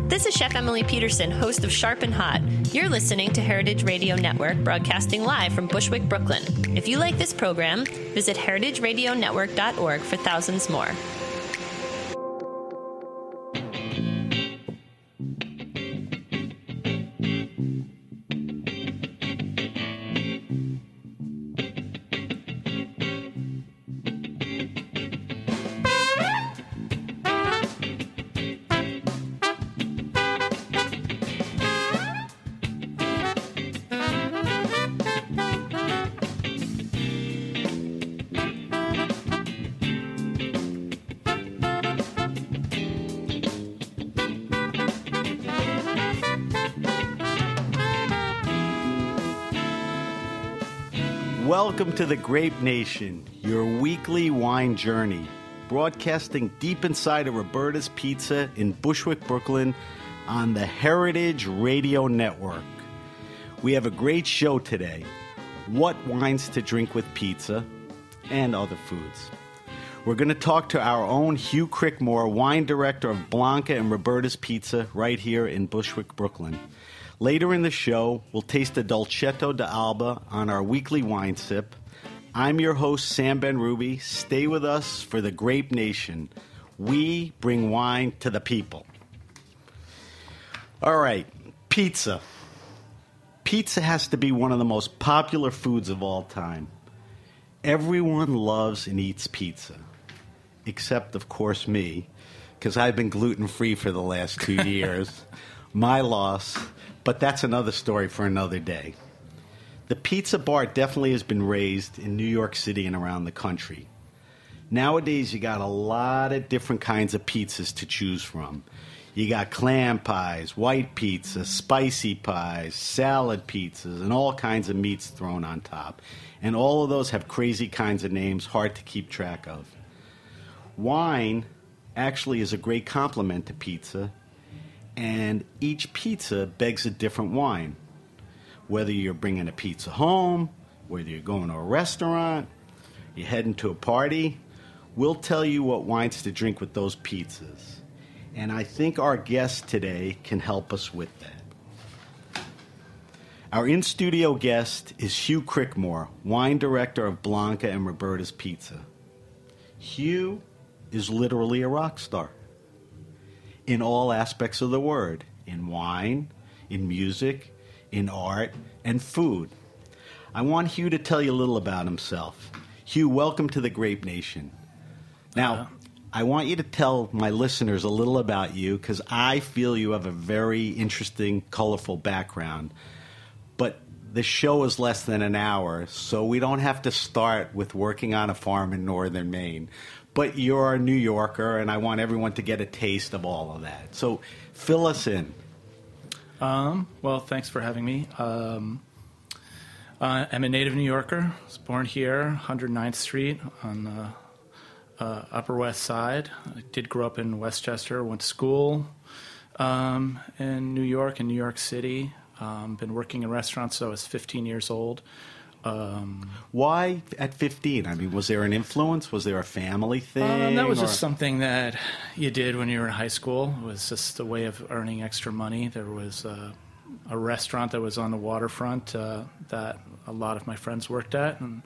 This is Chef Emily Peterson, host of Sharp and Hot. You're listening to Heritage Radio Network, broadcasting live from Bushwick, Brooklyn. If you like this program, visit heritageradionetwork.org for thousands more. Welcome to the Grape Nation, your weekly wine journey, broadcasting deep inside of Roberta's Pizza in Bushwick, Brooklyn, on the Heritage Radio Network. We have a great show today what wines to drink with pizza and other foods. We're going to talk to our own Hugh Crickmore, wine director of Blanca and Roberta's Pizza, right here in Bushwick, Brooklyn. Later in the show, we'll taste the Dolcetto d'Alba on our weekly wine sip. I'm your host, Sam Benrubi. Stay with us for the Grape Nation. We bring wine to the people. All right, pizza. Pizza has to be one of the most popular foods of all time. Everyone loves and eats pizza, except, of course, me, because I've been gluten free for the last two years. My loss. But that's another story for another day. The pizza bar definitely has been raised in New York City and around the country. Nowadays, you got a lot of different kinds of pizzas to choose from. You got clam pies, white pizza, spicy pies, salad pizzas, and all kinds of meats thrown on top. And all of those have crazy kinds of names, hard to keep track of. Wine actually is a great complement to pizza and each pizza begs a different wine. Whether you're bringing a pizza home, whether you're going to a restaurant, you're heading to a party, we'll tell you what wines to drink with those pizzas. And I think our guest today can help us with that. Our in studio guest is Hugh Crickmore, wine director of Blanca and Roberta's Pizza. Hugh is literally a rock star in all aspects of the word in wine, in music, in art, and food. I want Hugh to tell you a little about himself. Hugh, welcome to the Grape Nation. Now, uh, I want you to tell my listeners a little about you because I feel you have a very interesting, colorful background. But the show is less than an hour, so we don't have to start with working on a farm in northern Maine but you're a New Yorker, and I want everyone to get a taste of all of that. So fill us in. Um, well, thanks for having me. Um, uh, I'm a native New Yorker. I was born here, 109th Street on the uh, Upper West Side. I did grow up in Westchester, went to school um, in New York in New York City. Um, been working in restaurants since I was 15 years old. Why at 15? I mean, was there an influence? Was there a family thing? Um, that was or- just something that you did when you were in high school. It was just a way of earning extra money. There was a, a restaurant that was on the waterfront uh, that a lot of my friends worked at, and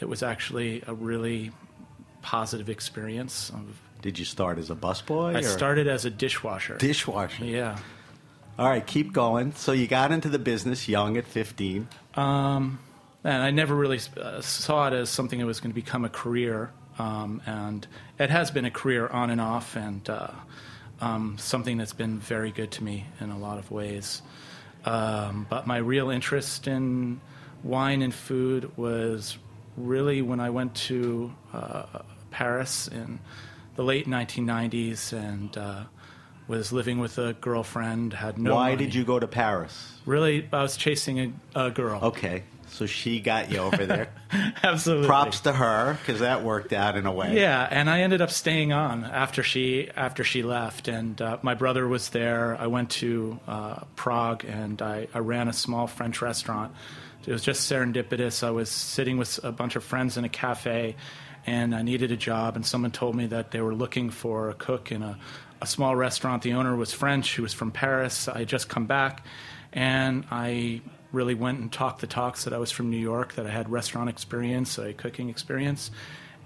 it was actually a really positive experience. Of, Did you start as a busboy? I or started as a dishwasher. dishwasher. yeah. All right, keep going. So you got into the business young at 15. And I never really uh, saw it as something that was going to become a career. Um, and it has been a career on and off, and uh, um, something that's been very good to me in a lot of ways. Um, but my real interest in wine and food was really when I went to uh, Paris in the late 1990s and uh, was living with a girlfriend. Had no. Why money. did you go to Paris? Really, I was chasing a, a girl. Okay, so she got you over there. Absolutely. Props to her because that worked out in a way. Yeah, and I ended up staying on after she after she left, and uh, my brother was there. I went to uh, Prague, and I, I ran a small French restaurant. It was just serendipitous. I was sitting with a bunch of friends in a cafe, and I needed a job, and someone told me that they were looking for a cook in a, a small restaurant. The owner was French. He was from Paris. I had just come back, and I really went and talked the talks that I was from New York, that I had restaurant experience, a cooking experience,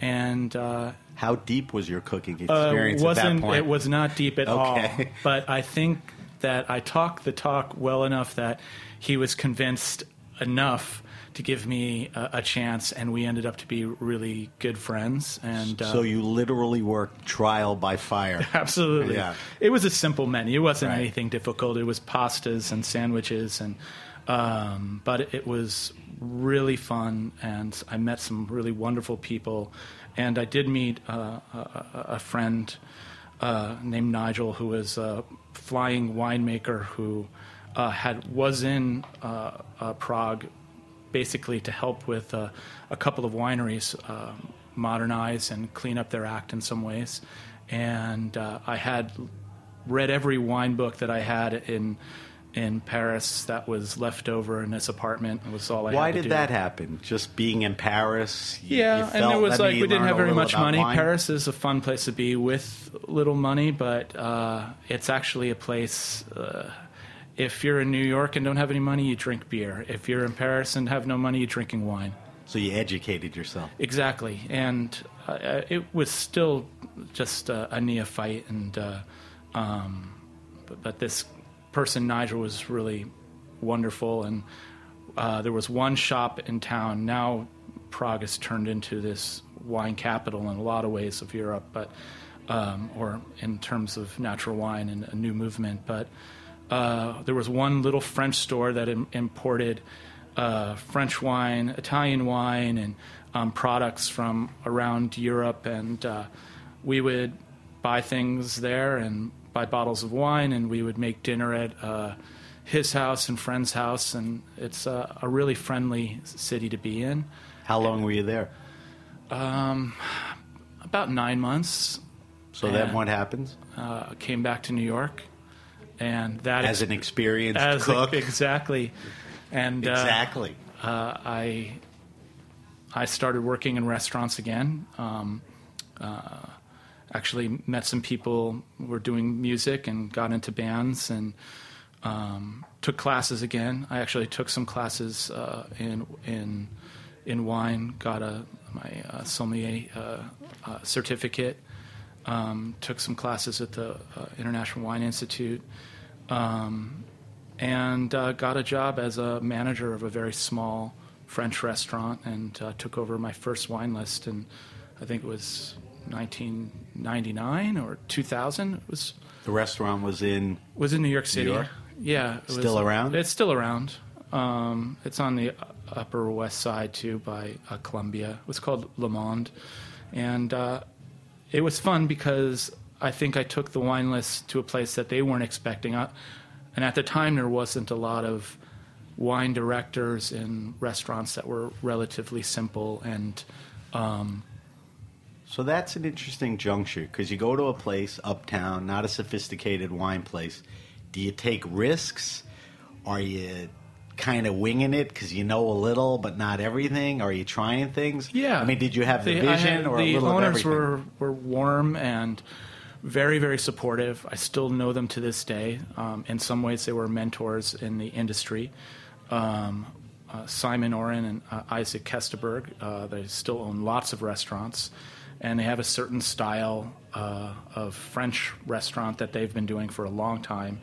and uh, How deep was your cooking uh, experience at that wasn't point? it was not deep at all. Okay. But I think that I talked the talk well enough that he was convinced enough to give me a, a chance, and we ended up to be really good friends. And uh, so you literally worked trial by fire. Absolutely. Yeah. It was a simple menu. It wasn't Right. anything difficult. It was pastas and sandwiches and um, but it was really fun and I met some really wonderful people and I did meet uh, a, a- a friend uh, named Nigel who was a flying winemaker who uh, had was in uh, uh, Prague basically to help with uh, a couple of wineries uh, modernize and clean up their act in some ways. And uh, I had read every wine book that I had in in Paris that was left over in this apartment. It was all I Why had to did do. that happen? Just being in Paris? you- Yeah, you and it was like we didn't have very much money. wine? Paris is a fun place to be with little money, but uh, it's actually a place. Uh, if you're in New York and don't have any money, you drink beer. If you're in Paris and have no money, you're drinking wine. So you educated yourself. Exactly, and uh, it was still just a, a neophyte, and uh, um, but, but this person Nigel was really wonderful, and uh, there was one shop in town. Now Prague has turned into this wine capital in a lot of ways of Europe, but um, or in terms of natural wine and a new movement. But uh, there was one little French store that Im- imported uh, French wine, Italian wine, and um, products from around Europe, and uh, we would buy things there and buy bottles of wine, and we would make dinner at uh, his house and friend's house, and it's a, a really friendly city to be in. How long were you there? About nine months, So then Yeah. what happens? uh, came back to New York, and that As an experienced as cook? exactly, and uh, exactly. uh, I I started working in restaurants again. Um, uh, actually, met some people who were doing music and got into bands and um, took classes again. I actually took some classes uh, in in in wine. Got a my uh, sommelier uh, uh, certificate. Um, took some classes at the uh, International Wine Institute um, and uh, got a job as a manager of a very small French restaurant and uh, took over my first wine list. And I think it was 1999 or 2000. It was The restaurant was in. was in New York City. New York? Yeah, it Still was- around? It's still around. Um, it's on the Upper West Side too, by uh, Columbia. It was called Le Monde, and uh, it was fun because I think I took the wine list to a place that they weren't expecting. I, and at the time, there wasn't a lot of wine directors in restaurants that were relatively simple and um, So that's an interesting juncture because you go to a place uptown, not a sophisticated wine place. Do you take risks? Are you kind of winging it because you know a little but not everything? Are you trying things? Yeah. I mean, did you have the, I vision had- or the a little bit of owners were were warm and very very supportive. I still know them to this day. Um, in some ways, they were mentors in the industry. Um, uh, Simon Oren and uh, Isaac Kesterberg. Uh, they still own lots of restaurants, and they have a certain style uh, of French restaurant that they've been doing for a long time,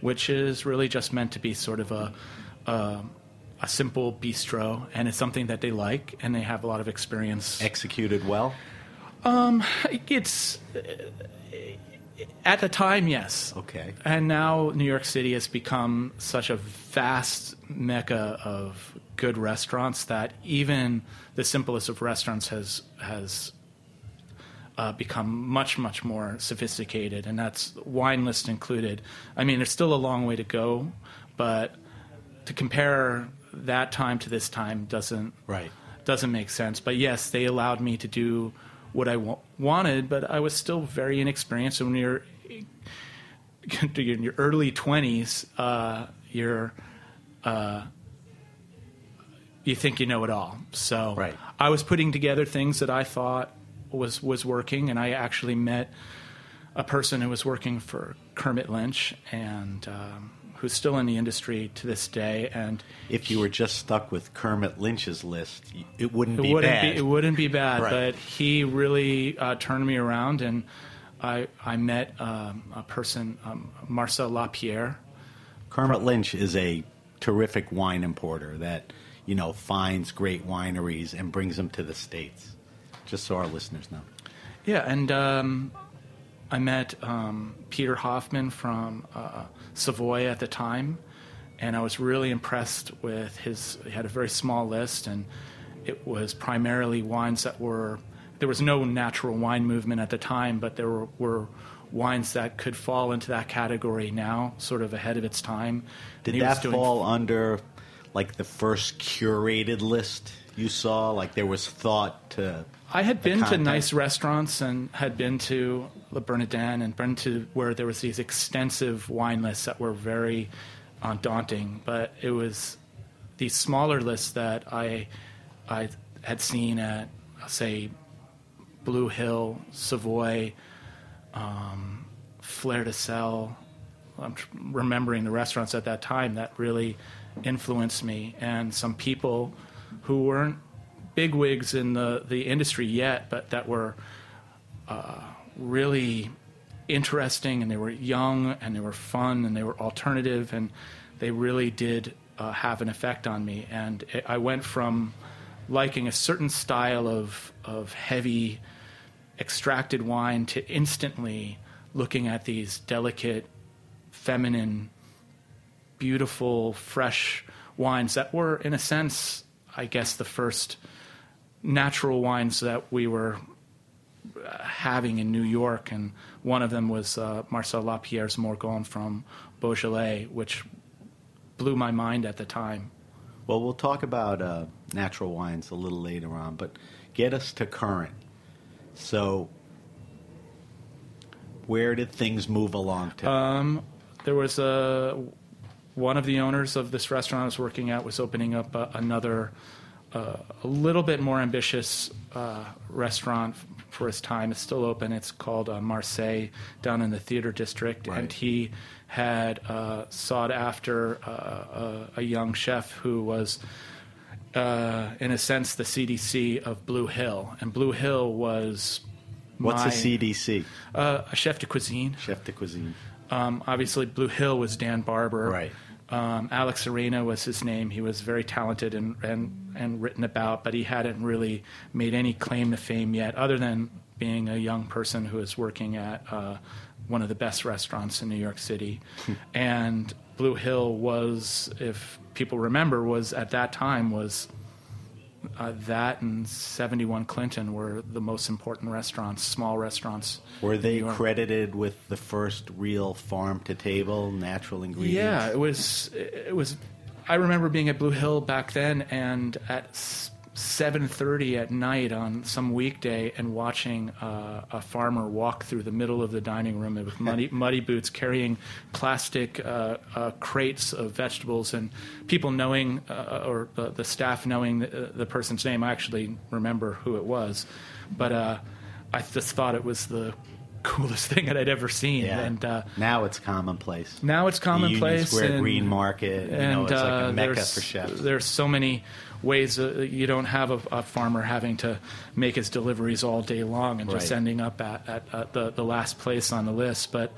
which is really just meant to be sort of a. a a simple bistro, and it's something that they like, and they have a lot of experience executed well. Um, it's at the time, yes. Okay. And now New York City has become such a vast mecca of good restaurants that even the simplest of restaurants has has uh, become much much more sophisticated, and that's wine list included. I mean, there's still a long way to go, but to compare that time to this time doesn't Right. doesn't make sense. But yes, they allowed me to do what I wa- wanted, but I was still very inexperienced. And when you're in your early twenties, uh, you're uh, you think you know it all. So Right. I was putting together things that I thought was was working, and I actually met a person who was working for Kermit Lynch and. Um, Who's still in the industry to this day, and If you were just stuck with Kermit Lynch's list, it wouldn't it be wouldn't bad. be it wouldn't be bad. Right. But he really uh, turned me around, and I I met um, a person, um, Marcel Lapierre. Kermit Lynch is a terrific wine importer that you know finds great wineries and brings them to the states. Just so our listeners know. Yeah, and um, I met um, Peter Hoffman from uh, Savoy at the time, and I was really impressed with his. He had a very small list, and it was primarily wines that were. There was no natural wine movement at the time, but there were, were wines that could fall into that category now, sort of ahead of its time. Did And he was that fall under like the first curated list you saw? Like there was thought to. I had been to nice restaurants and had been to Le Bernardin and been to where there was these extensive wine lists that were very uh, daunting. But it was these smaller lists that I I had seen at say Blue Hill, Savoy, um, Fleur de Sel. I'm remembering the restaurants at that time that really influenced me, and some people who weren't bigwigs in the, the industry yet, but that were uh, really interesting, and they were young, and they were fun, and they were alternative, and they really did uh, have an effect on me. And it, I went from liking a certain style of of heavy extracted wine to instantly looking at these delicate, feminine, beautiful, fresh wines that were, in a sense, I guess, the first natural wines that we were uh, having in New York. And one of them was uh, Marcel Lapierre's Morgon from Beaujolais, which blew my mind at the time. Well, we'll talk about uh, natural wines a little later on, but get us to current. So, where did things move along to? there was a one of the owners of this restaurant I was working at was opening up a, another uh, a little bit more ambitious uh, restaurant for his time. It's still open. It's called uh, Marseille down in the theater district, Right. and he had uh, sought after uh, a, a young chef who was. Uh, in a sense, the CDC of Blue Hill, and Blue Hill was What's my, a CDC? Uh, a chef de cuisine. Chef de cuisine. Um, obviously, Blue Hill was Dan Barber. Right. Um, Alex Ureña was his name. He was very talented and, and, and written about, but he hadn't really made any claim to fame yet, other than being a young person who is working at uh, one of the best restaurants in New York City. and Blue Hill was, if people remember, was at that time was uh, that and 71 Clinton were the most important restaurants, small restaurants. Were they credited with the first real farm to table natural ingredients? Yeah, it was. It was. I remember being at Blue Hill back then, and at 7:30 at night on some weekday and watching uh, a farmer walk through the middle of the dining room with muddy, muddy boots, carrying plastic uh, uh, crates of vegetables, and people knowing uh, or the, the, staff knowing the, the, person's name. I actually remember who it was, but uh, I just thought it was the coolest thing that I'd ever seen. Yeah. And uh, now it's commonplace. Now it's commonplace. The Union Square and, Green Market, and know, it's like a mecca for chefs. There's so many ways uh, you don't have a, a, farmer having to make his deliveries all day long and just ending up at, at, at, the, the last place on the list. But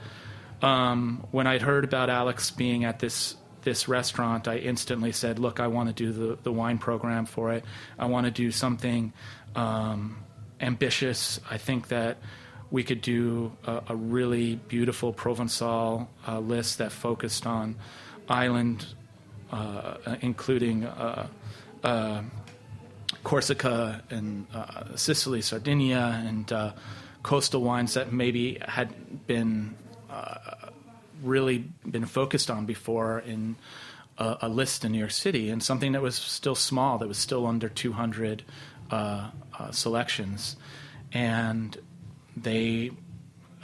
um, when I'd heard about Alex being at this this restaurant, I instantly said, "Look, I want to do the, the wine program for it. I want to do something um, ambitious. I think that." We could do a, a really beautiful Provençal uh, list that focused on island, uh, including uh, uh, Corsica and uh, Sicily, Sardinia, and uh, coastal wines that maybe had been uh, really been focused on before in a, a, list in New York City, and something that was still small, that was still under 200 uh, uh, selections, and they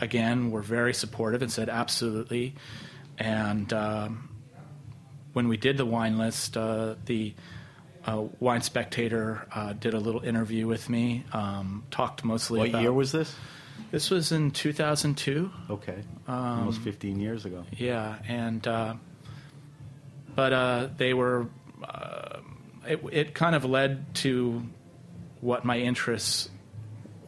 again were very supportive and said absolutely, and. Um, when we did the wine list, the uh, Wine Spectator uh, did a little interview with me. Um, talked mostly. About. What about, year was this? This was in 2002. Okay, um, almost 15 years ago. Yeah, and uh, but uh, they were. Uh, it, it kind of led to what my interests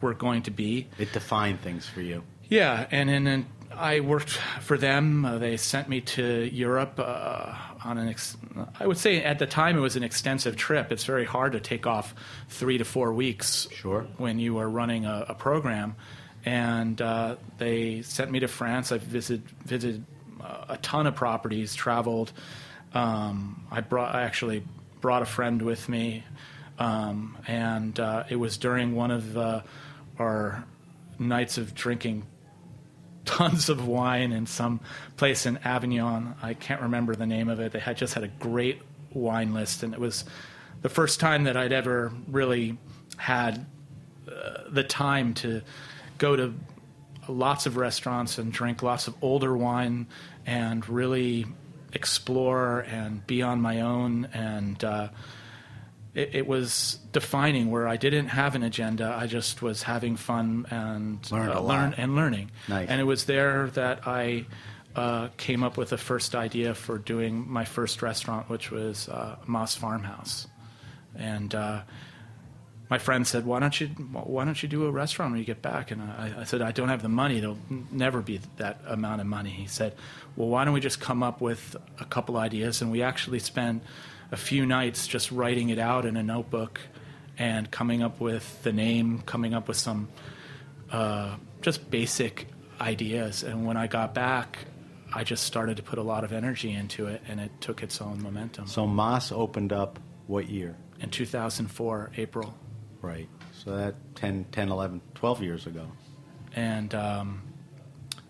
were going to be. It defined things for you. Yeah, and then I worked for them. Uh, they sent me to Europe uh, on an. Ex- I would say at the time it was an extensive trip. It's very hard to take off three to four weeks. Sure. When you are running a, a program, and uh, they sent me to France. I visited visited uh, a ton of properties. Traveled. Um, I brought. I actually brought a friend with me, um, and uh, it was during one of uh, our nights of drinking tons of wine in some place in Avignon. I can't remember the name of it. They had just had a great wine list, and it was the first time that I'd ever really had uh, the time to go to lots of restaurants and drink lots of older wine and really explore and be on my own and. Uh, it, it, was defining where I didn't have an agenda. I just was having fun and uh, learn and learning. Nice. And it was there that I uh, came up with the first idea for doing my first restaurant, which was uh, Moss Farmhouse. And uh, my friend said, "Why don't you Why don't you do a restaurant when you get back?" And I, I said, "I don't have the money. There'll never be that amount of money." He said, "Well, why don't we just come up with a couple ideas?" And we actually spent a few nights just writing it out in a notebook and coming up with the name, coming up with some uh, just basic ideas. And when I got back, I just started to put a lot of energy into it, and it took its own momentum. So Moss opened up what year? In 2004, April. Right. So that 10, 10 11, 12 years ago. And um,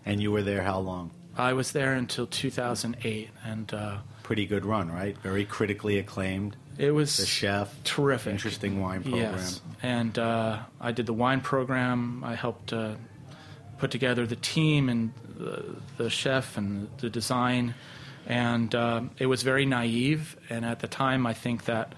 and you were there how long? I was there until 2008, and uh, pretty good run, right? Very critically acclaimed. It was the chef, terrific, interesting wine program. Yes, and uh, I did the wine program. I helped uh, put together the team and the, the chef and the design, and uh, it was very naive. And at the time, I think that.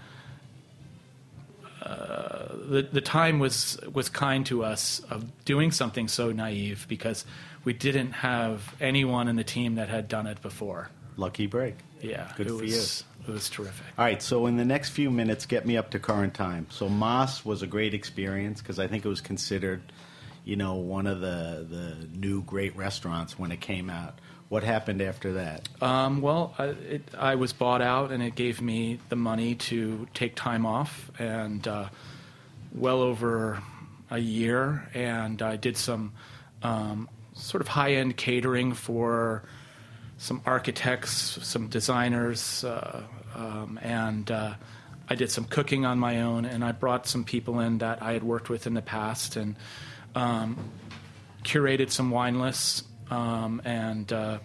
Uh, the, the time was was kind to us of doing something so naive because we didn't have anyone in the team that had done it before. Lucky break. Yeah, good it for was, you. It was terrific. All right, so in the next few minutes, get me up to current time. So Moss was a great experience because I think it was considered, you know, one of the the new great restaurants when it came out. What happened after that? Um, well, I, it, I, was bought out, and it gave me the money to take time off, and uh, well over a year, and I did some um, sort of high end catering for some architects, some designers, uh, um, and uh, I did some cooking on my own. And I brought some people in that I had worked with in the past and um, curated some wine lists um, and uh,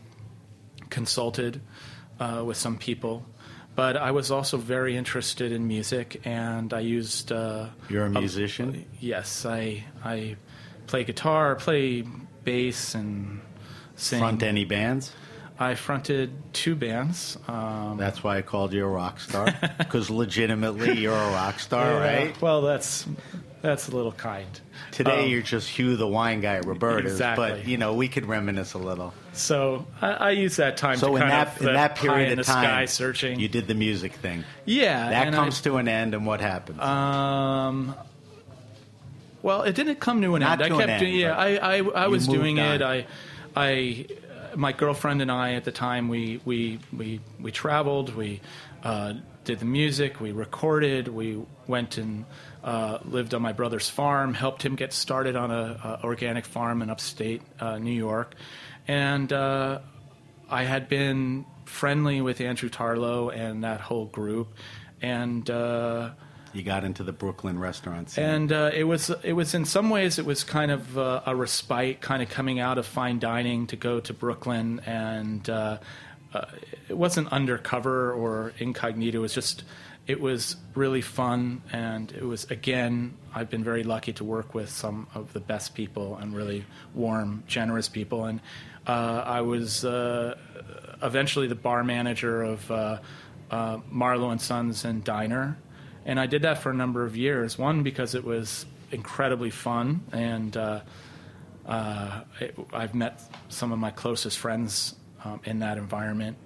consulted uh, with some people. but I was also very interested in music, and I used. Uh, You're a musician. yes, I I play guitar, play bass, and sing. Front any bands? I fronted two bands. Um, That's why I called you a rock star. Because legitimately, you're a rock star, yeah, right? Well, that's that's a little kind. Today, Um, you're just Hugh the wine guy at Roberta's. Exactly. But, you know, we could reminisce a little. So I, I use that time So to in kind that, in that period of time, searching. you did the music thing. yeah, That comes I, to an end, and what happens? Um, well, it didn't come to an Not end. I to an kept end, doing. Yeah, I, I, I was doing it. I, I, my girlfriend and I at the time we we we we traveled. We uh, did the music. We recorded. We went and uh, lived on my brother's farm. Helped him get started on a, a organic farm in upstate uh, New York, and uh, I had been friendly with Andrew Tarlow and that whole group, and. You got into the Brooklyn restaurant scene. and uh, it was it was in some ways it was kind of uh, a respite, kind of coming out of fine dining to go to Brooklyn, and uh, uh, it wasn't undercover or incognito. It was just it was really fun, and it was again I've been very lucky to work with some of the best people and really warm, generous people, and uh, I was uh, eventually the bar manager of Marlowe and Sons and Diner and I did that for a number of years. One because it was incredibly fun, and uh, uh, it, I've met some of my closest friends um, in that environment,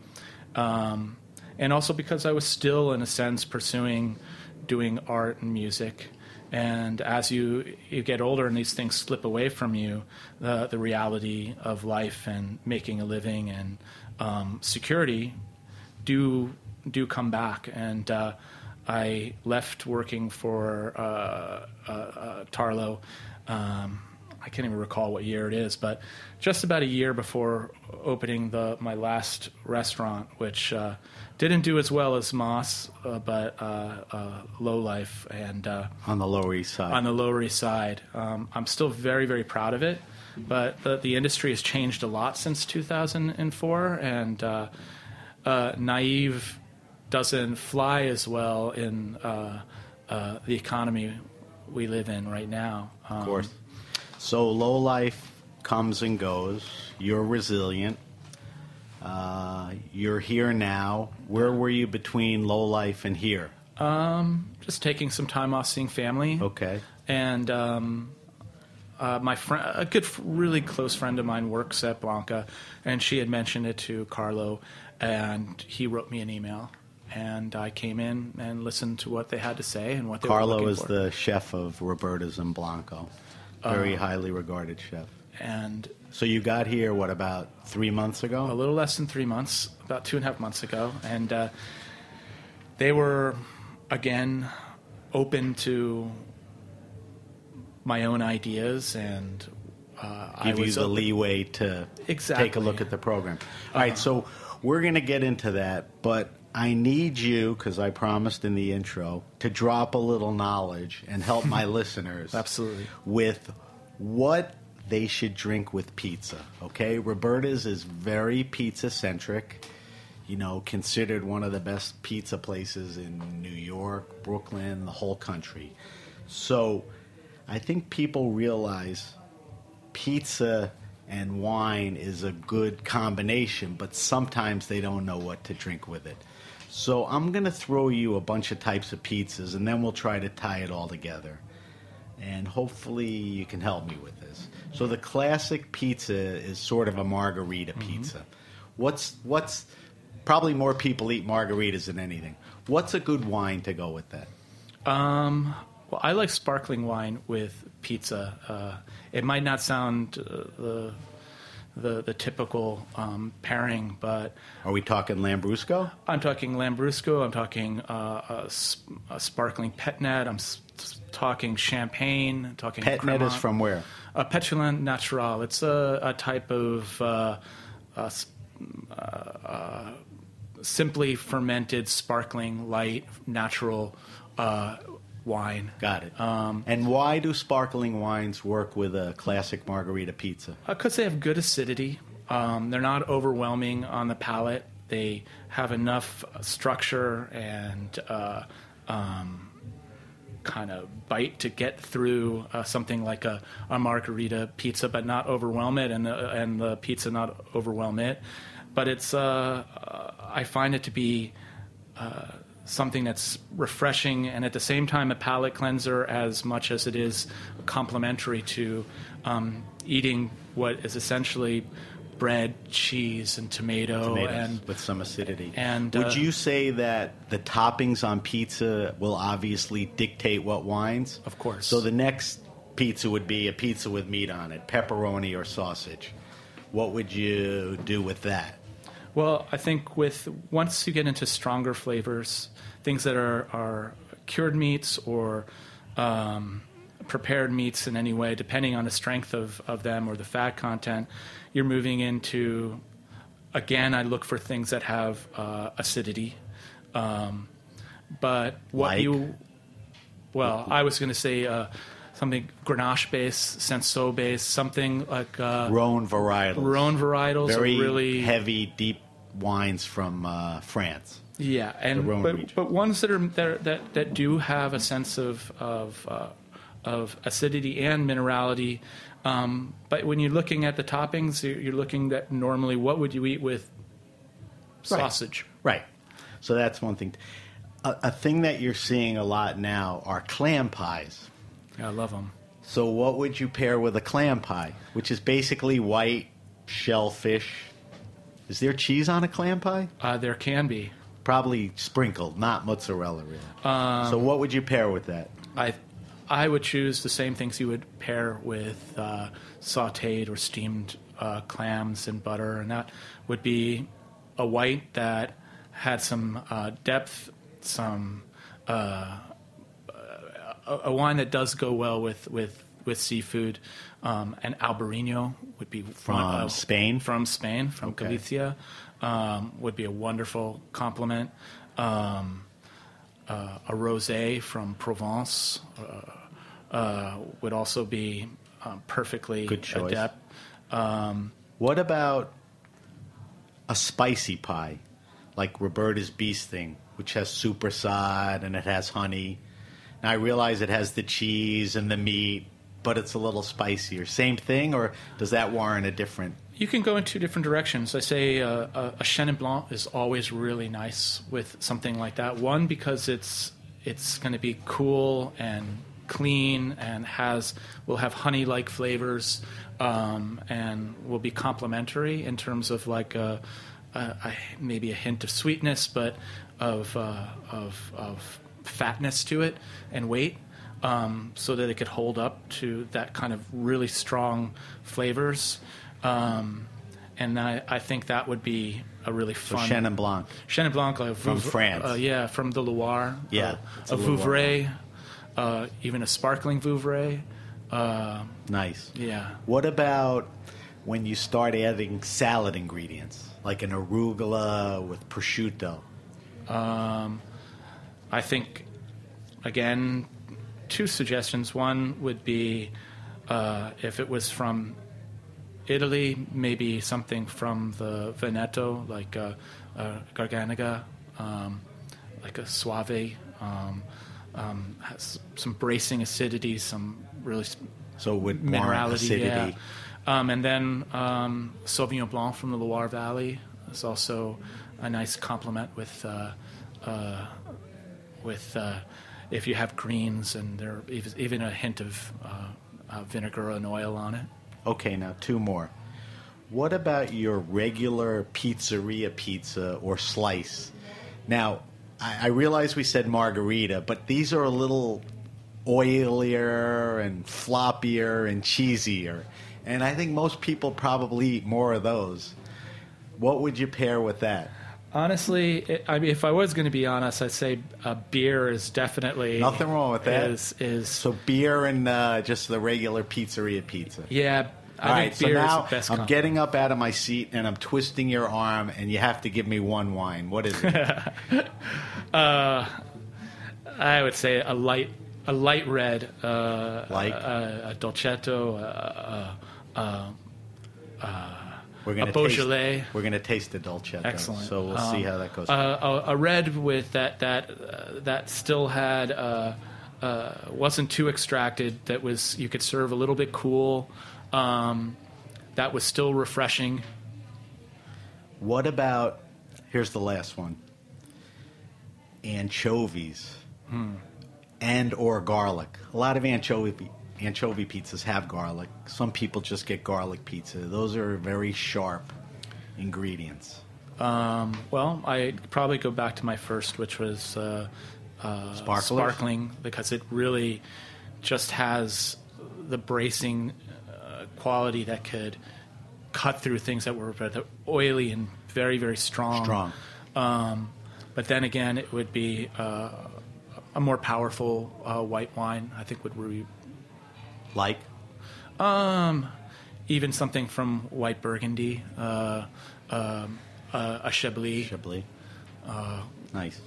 um, and also because I was still, in a sense, pursuing doing art and music. And as you you get older and these things slip away from you, the the reality of life and making a living and um, security do do come back and. Uh, I left working for uh, uh, uh, Tarlow. Um, I can't even recall what year it is, but just about a year before opening the my last restaurant, which uh, didn't do as well as Moss, uh, but uh, Low Life and on the Lower East Side. on the Lower East Side. Um, I'm still very very proud of it, but the, the industry has changed a lot since 2004, and naive doesn't fly as well in uh, uh, the economy we live in right now. Um, of course. So low life comes and goes. You're resilient. Uh, you're here now. Where were you between low life and here? Um, just taking some time off, seeing family. Okay. And um, uh, my friend, a good, really close friend of mine, works at Blanca, and she had mentioned it to Carlo, and he wrote me an email and I came in and listened to what they had to say and what they Carlo were looking is for. the chef of Roberta's and Blanca, very highly regarded chef. and So you got here what about three months ago? a little less than three months, about two and a half months ago, and uh, they were again open to my own ideas and. Uh, I Give you the open- leeway to Exactly. take a look at the program. All right, so we're going to get into that, but I need you because I promised in the intro to drop a little knowledge and help my listeners Absolutely. with what they should drink with pizza. Okay, Roberta's is very pizza centric. You know, considered one of the best pizza places in New York, Brooklyn, the whole country. So, I think people realize pizza and wine is a good combination, but sometimes they don't know what to drink with it. So I'm going to throw you a bunch of types of pizzas, and then we'll try to tie it all together. And hopefully you can help me with this. So the classic pizza is sort of a margarita pizza. What's what's probably more people eat margaritas than anything. What's a good wine to go with that? Um, well, I like sparkling wine with pizza. Uh, it might not sound uh, the the, the typical um, pairing, but Are we talking Lambrusco? I'm talking Lambrusco. I'm talking uh, a, a sparkling pet-nat. I'm s- talking champagne. I'm talking pet-nat is from where? a Pétillant Naturel. It's a, a type of uh, uh, uh, uh, simply fermented, sparkling, light, natural uh, wine. Got it. Um, and why do sparkling wines work with a classic margarita pizza? Because Uh, they have good acidity. Um, they're not overwhelming on the palate. they have enough structure and uh, um, kind of bite to get through uh, something like a, a margarita pizza, but not overwhelm it, and the, and the pizza not overwhelm it. But it's uh, uh, I find it to be uh, something that's refreshing and at the same time a palate cleanser as much as it is complementary to um, eating what is essentially bread, cheese, and tomato, Tomatoes and with some acidity. and, would uh, you say that the toppings on pizza will obviously dictate what wines? Of course. So the next pizza would be a pizza with meat on it, pepperoni or sausage. What would you do with that? Well, I think with once you get into stronger flavors, things that are, are cured meats or um, prepared meats in any way, depending on the strength of, of them or the fat content, you're moving into, again, I look for things that have uh, acidity. Um, but what Like? you, well, I was going to say uh, something Grenache based, Cinsault based, something like uh, Rhone varietals. Rhone varietals. are Very really heavy, deep wines from uh, France. Yeah, and Rhone but, region. but ones that are that, that that do have a sense of of uh, of acidity and minerality. Um, but when you're looking at the toppings, you're, you're looking at normally what would you eat with Right. sausage? Right. So that's one thing. A, a thing that you're seeing a lot now are clam pies. Yeah, I love them. So what would you pair with a clam pie, which is basically white shellfish? Is there cheese on a clam pie? Uh, there can be. Probably sprinkled, not mozzarella, really. so what would you pair with that? I I would choose the same things you would pair with uh, sautéed or steamed uh, clams and butter, and that would be a white that had some uh, depth, some uh, a, a wine that does go well with with with seafood. Um, and Albarino would be From uh, Spain? From Spain, from Okay. Galicia, um, would be a wonderful compliment. Um, uh, a rosé from Provence uh, uh, would also be um, perfectly Good choice. adept. Um, What about a spicy pie, like Roberta's Bee Sting, which has soppressata and it has honey? Now I realize it has the cheese and the meat, but it's a little spicier. Same thing, or does that warrant a different? you can go in two different directions. I say uh, a, Chenin Blanc is always really nice with something like that. One because it's it's going to be cool and clean and has will have honey like flavors um, and will be complementary in terms of like a, a, a, maybe a hint of sweetness, but of uh, of of fatness to it and weight. Um, so that it could hold up to that kind of really strong flavors, um, and I, I think that would be a really fun. So Chenin Blanc. Chenin Blanc, like From Vouvray- France. Uh, yeah, from the Loire. Yeah, uh, a a Vouvray, uh, even a sparkling Vouvray. Uh, Nice. yeah. What about when you start adding salad ingredients, like an arugula with prosciutto? I think, again, two suggestions. One would be uh, if it was from Italy, maybe something from the Veneto, like uh, uh, Garganega, um, like a Soave, um, um, has some bracing acidity, some really So minerality. acidity. Yeah. Um, and then um, Sauvignon Blanc from the Loire Valley is also a nice complement with uh, uh, with uh, if you have greens and there even a hint of uh, uh, vinegar and oil on it. Okay, now two more. What about your regular pizzeria pizza or slice? Now, I, I realize we said margarita, but these are a little oilier and floppier and cheesier. And I think most people probably eat more of those. What would you pair with that? Honestly, it, I mean, if I was going to be honest, I'd say uh, beer is definitely Nothing wrong with that. Is, is So beer and uh, just the regular pizzeria pizza. yeah. I All think so now is the best. I'm com- getting up out of my seat and I'm twisting your arm, and you have to give me one wine. What is it? I would say a light, a light red, uh, Like? a, a dolcetto, uh, We're a gonna Beaujolais. Taste, we're going to taste the Dolcetto. Excellent. So we'll see how that goes. Uh, a, a red with that that uh, that still had uh, uh, wasn't too extracted. That was you could serve a little bit cool. Um, that was still refreshing. What about here's the last one. Anchovies and or garlic. A lot of anchovy anchovy pizzas have garlic. Some people just get garlic pizza. Those are very sharp ingredients. Um, well, I probably go back to my first, which was uh, uh, sparkling, because it really just has the bracing uh, quality that could cut through things that were rather oily and very, very strong. Strong. Um, but then again, it would be uh, a more powerful uh, white wine. I think would be Like even something from white Burgundy, uh, um, uh, a Chablis. Chablis. Uh, nice.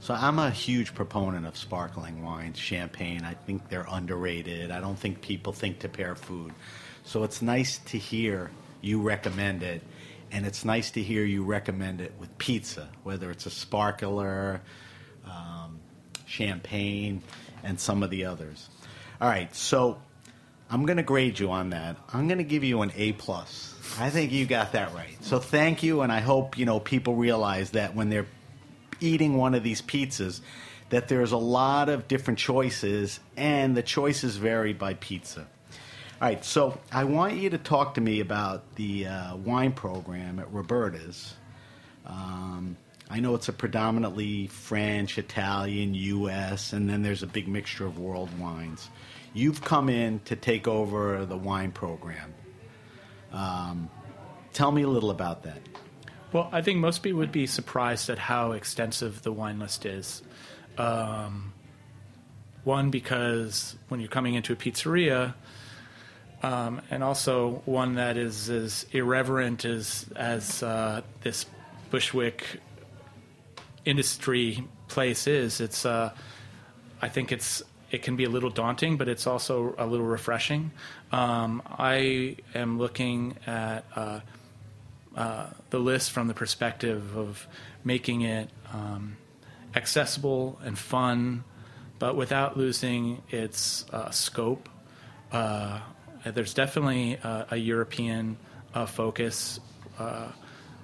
So I'm a huge proponent of sparkling wines, champagne. I think they're underrated. I don't think people think to pair food. So it's nice to hear you recommend it, and it's nice to hear you recommend it with pizza, whether it's a sparkler, um, champagne, and some of the others. All right, so I'm going to grade you on that. I'm going to give you an A plus. I think you got that right. So thank you, and I hope you know people realize that when they're eating one of these pizzas, that there's a lot of different choices, and the choices vary by pizza. All right, so I want you to talk to me about the uh, wine program at Roberta's. Um, I know it's a predominantly French, Italian, U.S., and then there's a big mixture of world wines. You've come in to take over the wine program. Um, tell me a little about that. Well, I think most people would be surprised at how extensive the wine list is. Um, one, because when you're coming into a pizzeria, um, and also one that is as irreverent as as uh, this Bushwick industry place is. It's uh, I think it's it can be a little daunting, but it's also a little refreshing. Um, I am looking at uh, uh, the list from the perspective of making it um, accessible and fun, but without losing its uh, scope. Uh, there's definitely a, a European uh, focus, uh,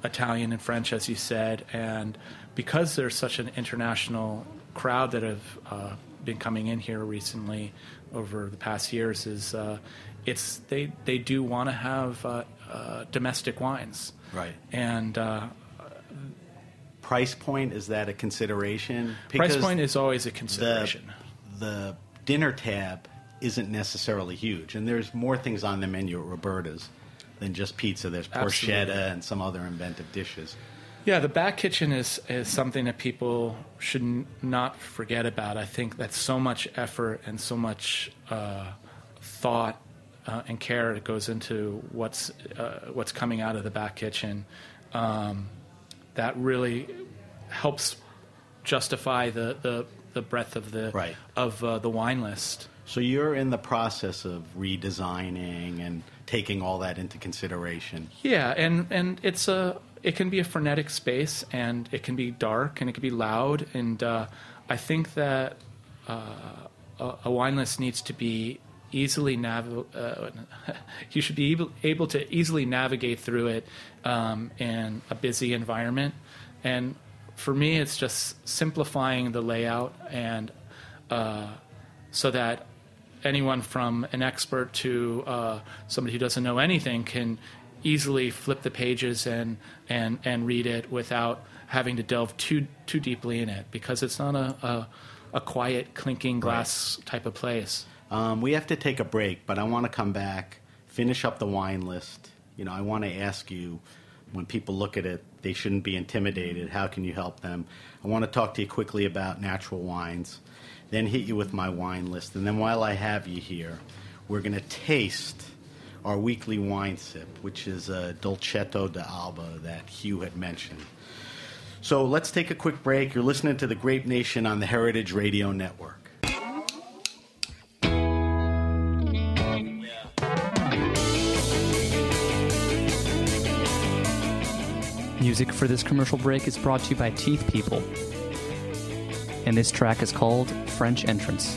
Italian and French, as you said, and because there's such an international crowd that have uh, been coming in here recently over the past years, is uh, it's they they do want to have uh, uh, domestic wines, Right. and uh, Price point is that a consideration? price point is always a the consideration. the dinner tab isn't necessarily huge, and there's more things on the menu at Roberta's than just pizza. There's porchetta Absolutely. and some other inventive dishes. Yeah, the back kitchen is, is something that people should n- not forget about. I think that so much effort and so much uh, thought uh, and care that goes into what's uh, what's coming out of the back kitchen. Um, that really helps justify the, the, the breadth of the Right. of uh, the wine list. So you're in the process of redesigning and taking all that into consideration. Yeah, and and it's a it can be a frenetic space, and it can be dark, and it can be loud, and uh, I think that uh, a, wine list needs to be easily nav- uh, you should be able, able to easily navigate through it um, in a busy environment, and for me, it's just simplifying the layout and uh, so that anyone from an expert to uh, somebody who doesn't know anything can easily flip the pages and and and read it without having to delve too too deeply in it because it's not a a, a quiet clinking glass type of place. Um, we have to take a break, but I want to come back, finish up the wine list. You know, I want to ask you when people look at it, they shouldn't be intimidated. How can you help them? I want to talk to you quickly about natural wines, then hit you with my wine list. And then while I have you here, we're going to taste our weekly wine sip, which is a Dolcetto d'Alba that Hugh had mentioned. So let's take a quick break. You're listening to the Grape Nation on the Heritage Radio Network. Music for this commercial break is brought to you by Teeth People. And this track is called French Entrance.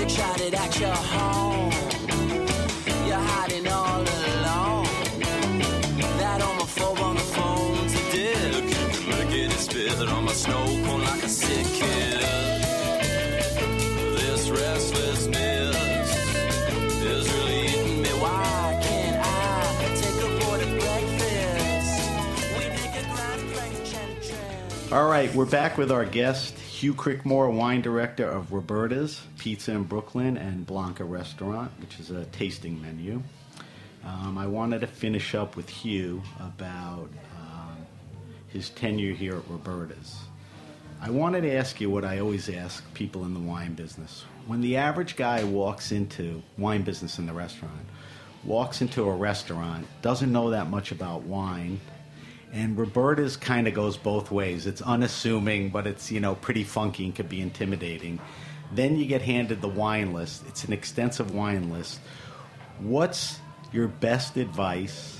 You tried it at your home. You're hiding all alone. That homophobe on the. Look at on my snow cone like a sick kid. This restlessness is really eating me. Why can't I take a to breakfast? We make a grand. All right, we're back with our guest, Hugh Crickmore, wine director of Roberta's Pizza in Brooklyn and Blanca Restaurant, which is a tasting menu. Um, I wanted to finish up with Hugh about um, his tenure here at Roberta's. I wanted to ask you what I always ask people in the wine business. When the average guy walks into wine business in the restaurant, walks into a restaurant, doesn't know that much about wine, and Roberta's kind of goes both ways. It's unassuming, but it's, you know, pretty funky and could be intimidating. Then you get handed the wine list. It's an extensive wine list. What's your best advice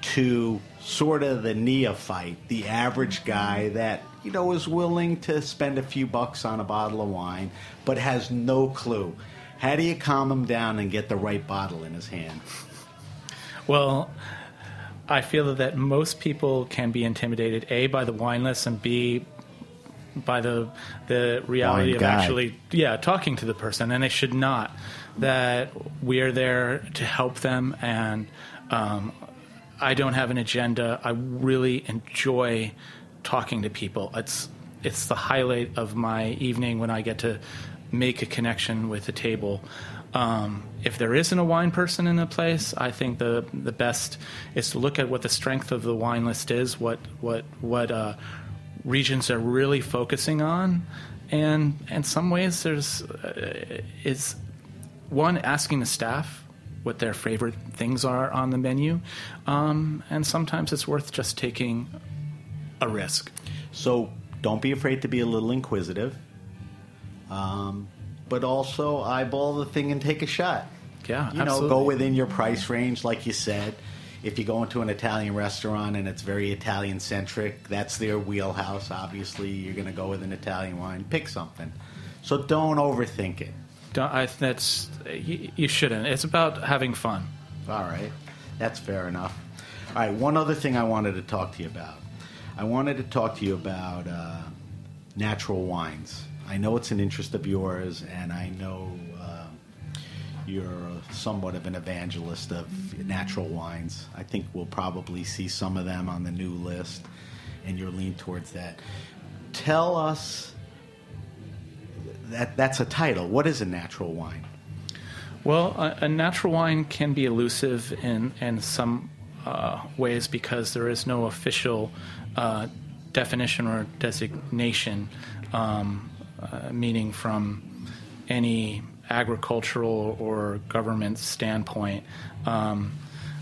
to sort of the neophyte, the average guy that, you know, is willing to spend a few bucks on a bottle of wine but has no clue? How do you calm him down and get the right bottle in his hand? Well, I feel that most people can be intimidated, A, by the wine list, and B, by the the reality Wine of actually yeah talking to the person. And they should not. That we are there to help them and um, i don't have an agenda. I really enjoy talking to people. It's it's the highlight of my evening when i get to make a connection with the table um, if there isn't a wine person in the place, I think the the best is to look at what the strength of the wine list is, what what what uh, regions are really focusing on, and in some ways there's uh, is one asking the staff what their favorite things are on the menu, um, and sometimes it's worth just taking a risk. So don't be afraid to be a little inquisitive, um, but also eyeball the thing and take a shot. Yeah, you know, absolutely. go within your price range, like you said. If you go into an Italian restaurant and it's very Italian centric, that's their wheelhouse. Obviously, you're going to go with an Italian wine. Pick something. So don't overthink it. Don't, I, that's you, you shouldn't. It's about having fun. All right, that's fair enough. All right, one other thing I wanted to talk to you about. I wanted to talk to you about uh, natural wines. I know it's an interest of yours, and I know uh, you're somewhat of an evangelist of natural wines. I think we'll probably see some of them on the new list, and you're lean towards that. Tell us that that's a title. What is a natural wine? Well, a, a natural wine can be elusive in, in some uh, ways because there is no official uh, definition or designation, um, uh, meaning from any agricultural or government standpoint. Um,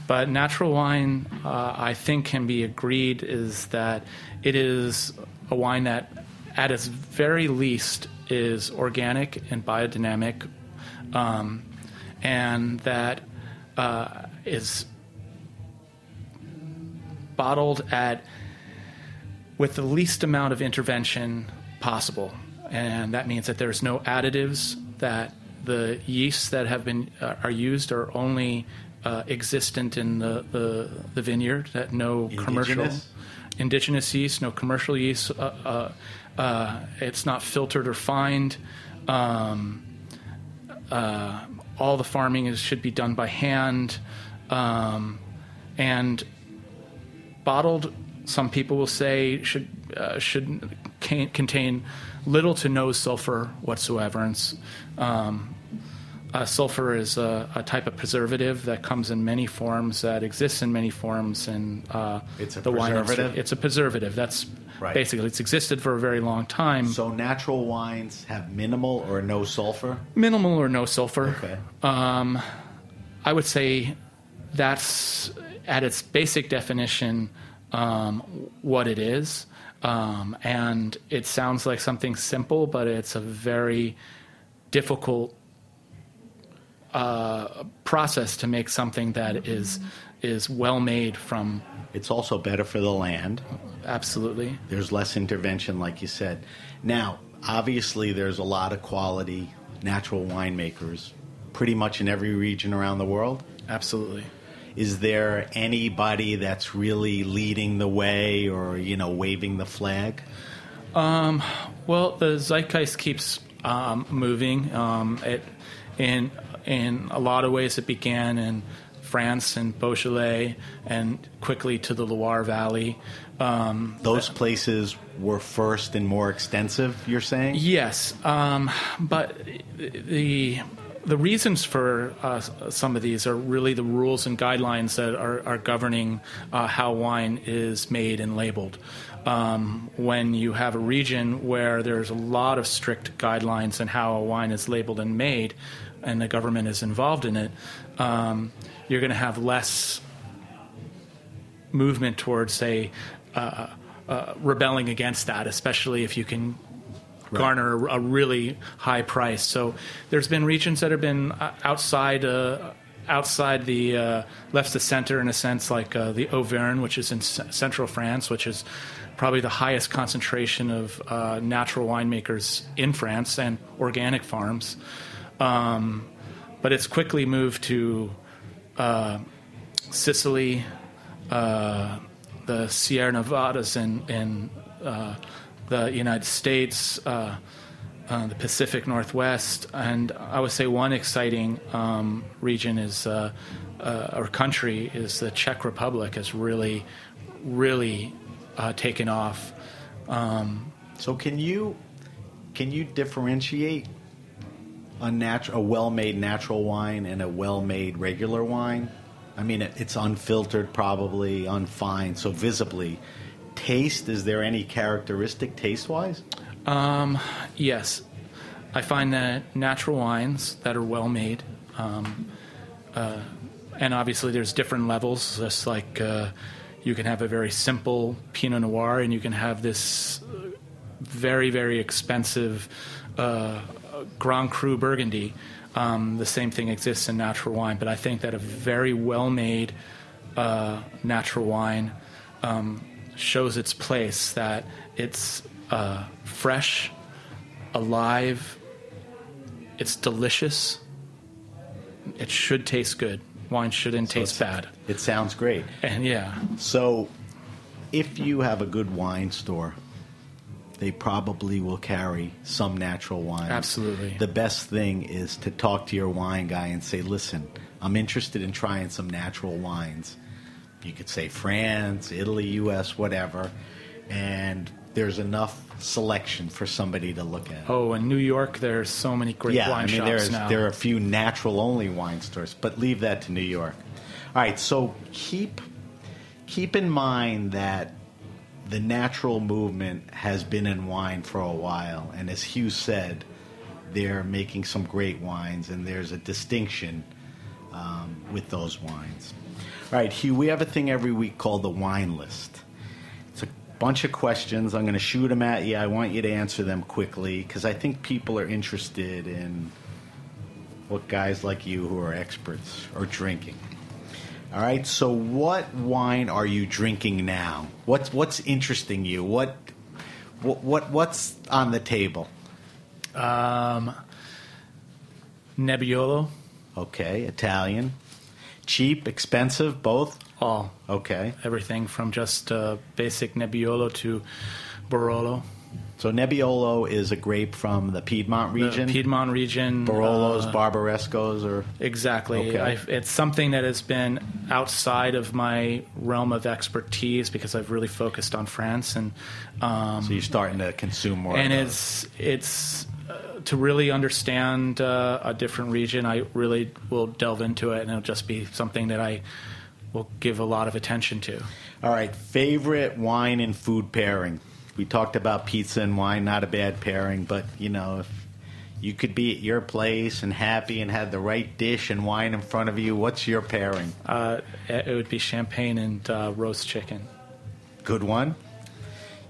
but natural wine, uh, I think, can be agreed is that it is a wine that, at its very least, is organic and biodynamic, um, and that uh, is bottled at with the least amount of intervention possible, and that means that there's no additives. That the yeasts that have been uh, are used are only uh, existent in the, the, the vineyard. That no commercial Indigenous? indigenous yeast, no commercial yeast. Uh, uh, uh, it's not filtered or fined. Um, uh, all the farming is, should be done by hand, um, and bottled. Some people will say should uh, should contain little to no sulfur whatsoever. And um, uh, sulfur is a, a type of preservative that comes in many forms, that exists in many forms, and uh, It's a the wine industry. preservative? It's a preservative. That's Right. basically it's existed for a very long time. So natural wines have minimal or no sulfur. Minimal or no sulfur. Okay. Um, I would say that's at its basic definition um, what it is. Um, and it sounds like something simple, but it's a very difficult uh, process to make something that is is well made from It's also better for the land. absolutely There's less intervention, like you said. Now, obviously, there's a lot of quality natural winemakers, pretty much in every region around the world. absolutely. Is there anybody that's really leading the way or, you know, waving the flag? Well, the zeitgeist keeps um, moving. Um, it, in in a lot of ways, it began in France and Beaujolais, and quickly to the Loire Valley. Um, Those places were first and more extensive, you're saying? Yes, um, but the the reasons for uh, some of these are really the rules and guidelines that are, are governing uh, how wine is made and labeled. Um, when you have a region where there's a lot of strict guidelines on how a wine is labeled and made, and the government is involved in it, um, you're going to have less movement towards, say, uh, uh, rebelling against that, especially if you can garner a, really high price. So there's been regions that have been uh, outside. Uh, Outside the uh, left to center, in a sense, like uh, the Auvergne, which is in c- central France, which is probably the highest concentration of uh, natural winemakers in France and organic farms. Um, but it's quickly moved to uh, Sicily, uh, the Sierra Nevadas in, in the United States, uh, uh, the Pacific Northwest, and I would say one exciting um, region is, uh, uh, or country, is the Czech Republic has really, really uh, taken off. Um, So can you can you differentiate a natural, a well-made natural wine and a well-made regular wine? I mean, it, it's unfiltered, probably unfined, so visibly. Taste? Is there any characteristic taste-wise? Yes, I find that natural wines that are well made, um, uh, and obviously there's different levels. Just like uh, you can have a very simple Pinot Noir, and you can have this very very expensive uh, Grand Cru Burgundy. Um, the same thing exists in natural wine, but I think that a very well made uh, natural wine um, shows its place. That it's uh, fresh, alive. It's delicious. It should taste good. Wine shouldn't taste bad. It sounds great. And yeah, So, if you have a good wine store, they probably will carry some natural wine. Absolutely. The best thing is to talk to your wine guy and say, listen, I'm interested in trying some natural wines. You could say France, Italy, US, whatever. And there's enough selection for somebody to look at. Oh, in New York, there's so many great yeah, wine I mean, shops there's, now. there are a few natural only wine stores, but leave that to New York. All right, so keep keep in mind that the natural movement has been in wine for a while, and as Hugh said, they're making some great wines, and there's a distinction um, with those wines. All right, Hugh, we have a thing every week called the wine list. It's a bunch of questions. I'm going to shoot them at you. I want you to answer them quickly because I think people are interested in what guys like you who are experts are drinking. All right. So, what wine are you drinking now? What's what's interesting you? What what, what what's on the table? um, Nebbiolo, Okay, Italian, cheap, expensive, both. all Okay, everything from just uh, basic Nebbiolo to Barolo. So Nebbiolo is a grape from the Piedmont The region. Piedmont region. Barolos, uh, Barbarescos, or Exactly. Okay. I've, it's something that has been outside of my realm of expertise because I've really focused on France and um, so you're starting to consume more. and it's it's uh, to really understand uh, a different region. I really will delve into it, and it'll just be something that I will give a lot of attention to. All right, favorite wine and food pairing. We talked about pizza and wine, not a bad pairing, but you know, if you could be at your place and happy and had the right dish and wine in front of you, what's your pairing? Uh, it it would be champagne and uh, roast chicken. Good one.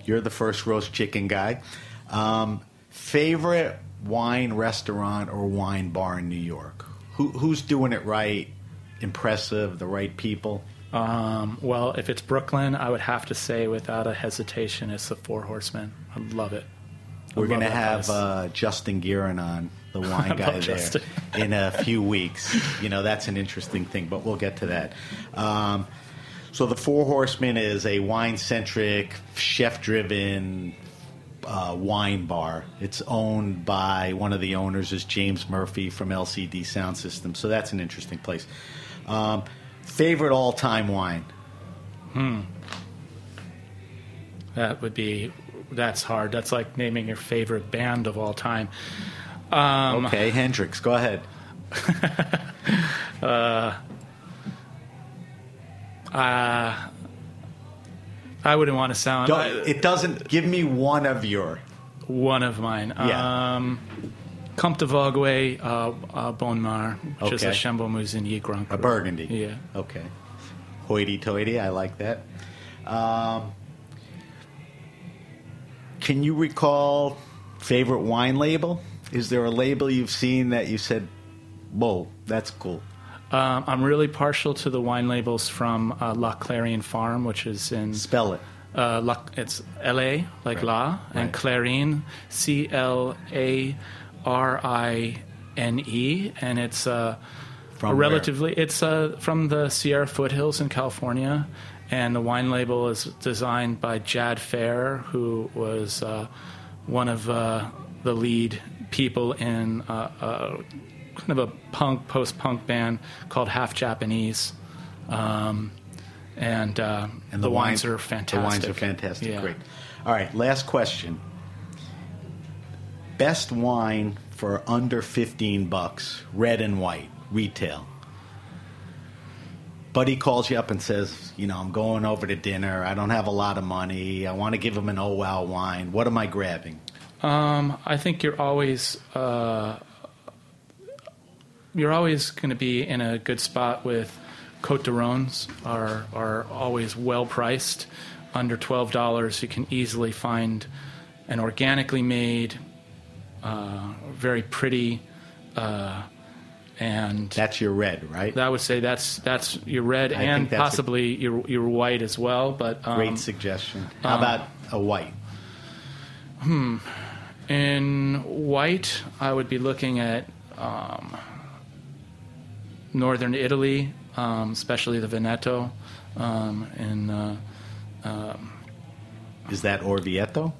You're the first roast chicken guy. Um, favorite wine restaurant or wine bar in New York? Who, who's doing it right? Impressive, the right people? Um, well, if it's Brooklyn, I would have to say without a hesitation, it's the Four Horsemen. I love it. I We're going to have uh, Justin Guerin on, the wine guy there, Justin. in a few weeks. You know, that's an interesting thing, but we'll get to that. Um, so, the Four Horsemen is a wine centric, chef driven uh, wine bar. It's owned by one of the owners, is James Murphy from LCD Sound System. So, that's an interesting place. Um, favorite all time wine? Hmm. That would be that's hard. That's like naming your favorite band of all time. Um, Okay, Hendrix, go ahead. I wouldn't want to sound Don't, it doesn't give me one of your. one of mine. Yeah. Um, Comte de Vogüé, uh, uh, Bonnes-Mares, which is a Okay. Chambolle-Musigny Grand A burgundy. Yeah. Okay. Hoity toity, I like that. Um, can you recall favorite wine label? Is there a label you've seen that you said, "Whoa, that's cool"? Um, I'm really partial to the wine labels from uh, La Clarine Farm, which is in Spell it. uh, La, it's L.A. like Right. La, and Right. Clarine, C L A R I N E, and it's uh, From a where? relatively it's uh, from the Sierra foothills in California, and the wine label is designed by Jad Fair, who was uh, one of uh, the lead people in uh, uh, kind of a punk post-punk band called Half Japanese. Um, and, uh, And the, wine- wines are fantastic. The wines are fantastic. Yeah. Great. All right, last question. Best wine for under 15 bucks, red and white, retail. Buddy calls you up and says, you know, I'm going over to dinner. I don't have a lot of money. I want to give him an oh wow wine. What am I grabbing? Um, I think you're always uh, you're always going to be in a good spot with Côtes du Rhônes are are always well priced, under twelve dollars. You can easily find an organically made, uh, very pretty, uh, and That's your red, right? I would say that's that's your red I and that's a- possibly your your white as well. But um, Great suggestion. How about a white? Hmm. In white, I would be looking at um, northern Italy, um, especially the Veneto. Um, and uh, Is that Orvieto?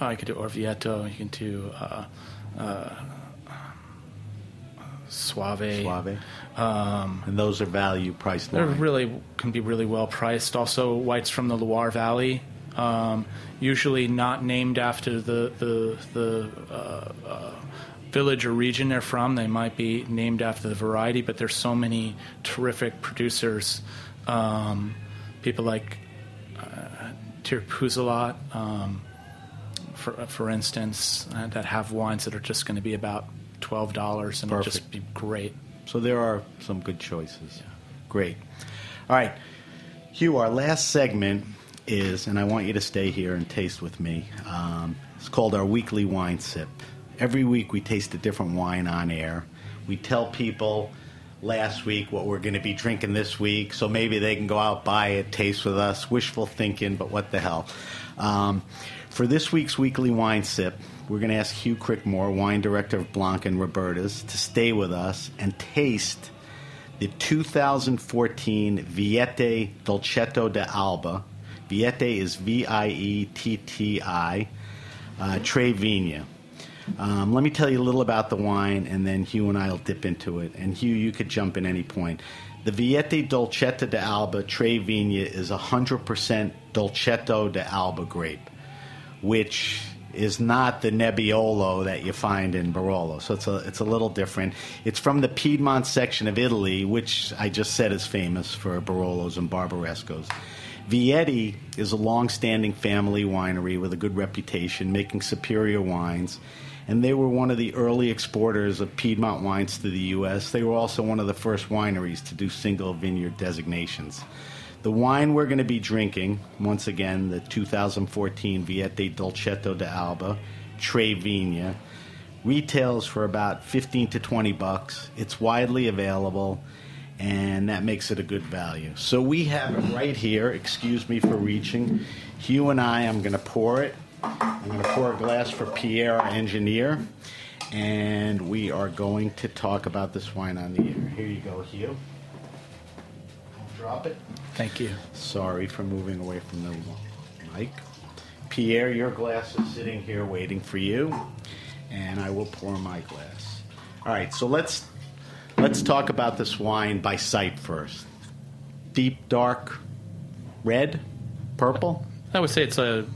oh, you could do Orvieto. You can do uh, uh, Soave. Soave. and those are value priced They're wine. really can be really well priced. Also, whites from the Loire Valley, um, usually not named after the the the uh, uh, village or region they're from. They might be named after the variety, but there's so many terrific producers. Um, people like uh, Thierry Puzelat, um, for for instance, uh, that have wines that are just going to be about twelve dollars and just be great. So there are some good choices. Great. All right. Hugh, our last segment is, and I want you to stay here and taste with me. Um, it's called our weekly wine sip. Every week we taste a different wine on air. We tell people last week what we're going to be drinking this week, so maybe they can go out, buy it, taste with us. Wishful thinking, but what the hell. Um, for this week's weekly wine sip, we're going to ask Hugh Crickmore, wine director of Blanc and Roberta's, to stay with us and taste the 2014 Vietti Dolcetto de Alba. Vietti is V I E T T I. uh, Tre Vigne. Um, let me tell you a little about the wine, and then Hugh and I will dip into it. And Hugh, you could jump in any point. The Vietti Dolcetto Alba Tre Vigne is 100% Dolcetto d'Alba grape, which is not the Nebbiolo that you find in Barolo. So it's a, it's a little different. It's from the Piedmont section of Italy, which I just said is famous for Barolos and Barbarescos. Vietti is a long-standing family winery with a good reputation, making superior wines. And they were one of the early exporters of Piedmont wines to the U.S. They were also one of the first wineries to do single vineyard designations. The wine we're going to be drinking, once again, the 2014 Vietti Dolcetto d'Alba, Tre Vigne, retails for about 15 to 20 bucks. It's widely available, and that makes it a good value. So we have it right here. Excuse me for reaching. Hugh and I, I'm going to pour it. I'm going to pour a glass for Pierre, our engineer, and we are going to talk about this wine on the air. Here you go, Hugh. Drop it. Thank you. Sorry for moving away from the mic. Pierre, your glass is sitting here waiting for you, and I will pour my glass. All right, so let's let's talk about this wine by sight first. Deep, dark, red, purple. I would say it's a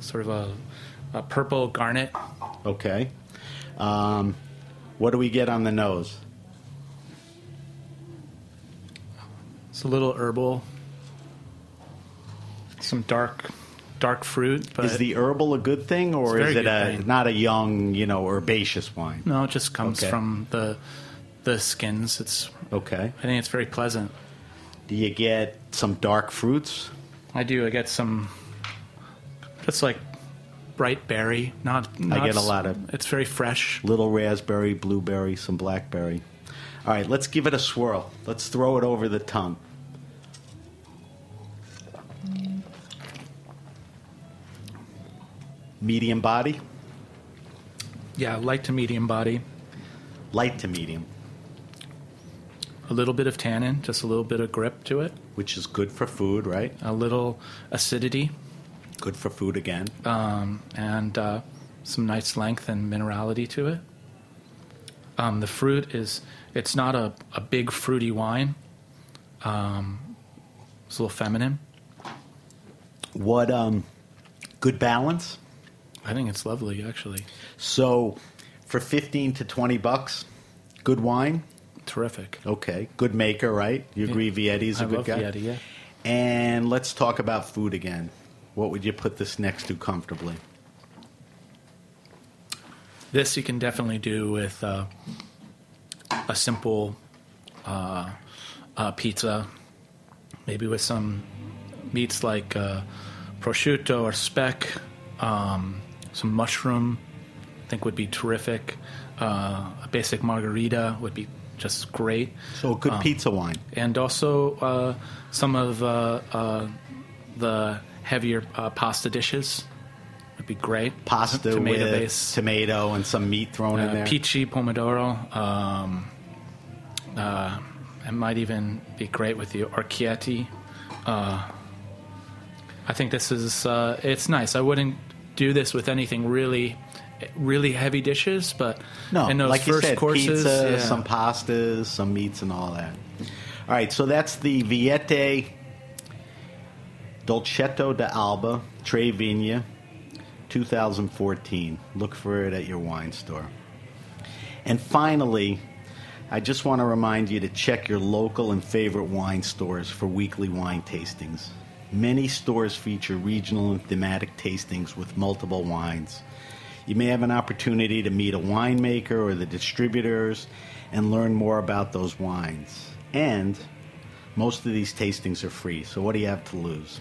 sort of a, a purple garnet. Okay. Um, what do we get on the nose? It's a little herbal. Some dark, dark fruit. But is the herbal a good thing, or is it a thing. not a young, you know, herbaceous wine? no, it just comes Okay. from the the skins. It's Okay. I think it's very pleasant. Do you get some dark fruits? I do. I get some, just like bright berry. Not. not get a lot of- It's very fresh. Little raspberry, blueberry, some blackberry. All right, let's give it a swirl. Let's throw it over the tongue. Medium body, Yeah, light to medium body. light to medium, A little bit of tannin, just a little bit of grip to it. which is good for food, right? A little acidity, Good for food again. um, and uh, some nice length and minerality to it. Um, the fruit is it's not a, a big fruity wine. Um, it's a little feminine. What um good balance? I think it's lovely, actually. So for 15 to 20 bucks, good wine? Terrific. Okay, good maker, right? You agree Vietti's a I good love guy? Vietti, yeah. And let's talk about food again. What would you put this next to comfortably? This you can definitely do with uh, a simple uh, uh, pizza, maybe with some meats like uh, prosciutto or speck, um, some mushroom. I think would be terrific. Uh, a basic margherita would be just great, So a good Um, pizza wine. and also uh, some of uh, uh, the heavier uh, pasta dishes would be great. Pasta tomato with base, tomato and some meat thrown in uh, there. pici pomodoro. Um, uh, it might even be great with the orecchiette. Uh, I think this is uh, it's nice. I wouldn't do this with anything really, really heavy dishes, but No, in those like first said, courses, pizza, yeah. some pastas, some meats, and all that. All right, so that's the Vietti Dolcetto d'Alba Tre Vigne 2014. Look for it at your wine store. And finally, I just want to remind you to check your local and favorite wine stores for weekly wine tastings. Many stores feature regional and thematic tastings with multiple wines. You may have an opportunity to meet a winemaker or the distributors and learn more about those wines. And most of these tastings are free, so what do you have to lose?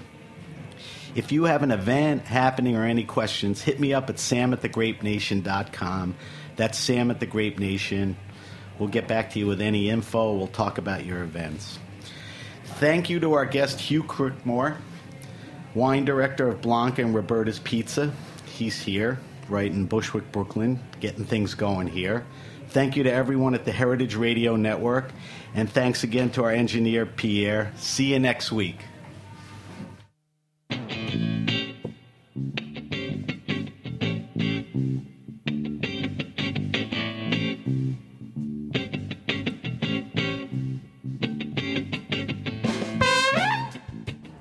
If you have an event happening or any questions, hit me up at sam at thegrapenation.com. That's Sam at the Grape Nation. We'll get back to you with any info. We'll talk about your events. Thank you to our guest, Hugh Crickmore, wine director of Blanca and Roberta's Pizza. He's here, right in Bushwick, Brooklyn, getting things going here. Thank you to everyone at the Heritage Radio Network. And thanks again to our engineer, Pierre. See you next week.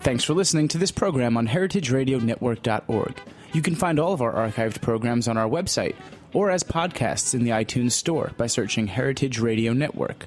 Thanks for listening to this program on heritageradionetwork.org. You can find all of our archived programs on our website or as podcasts in the iTunes Store by searching Heritage Radio Network.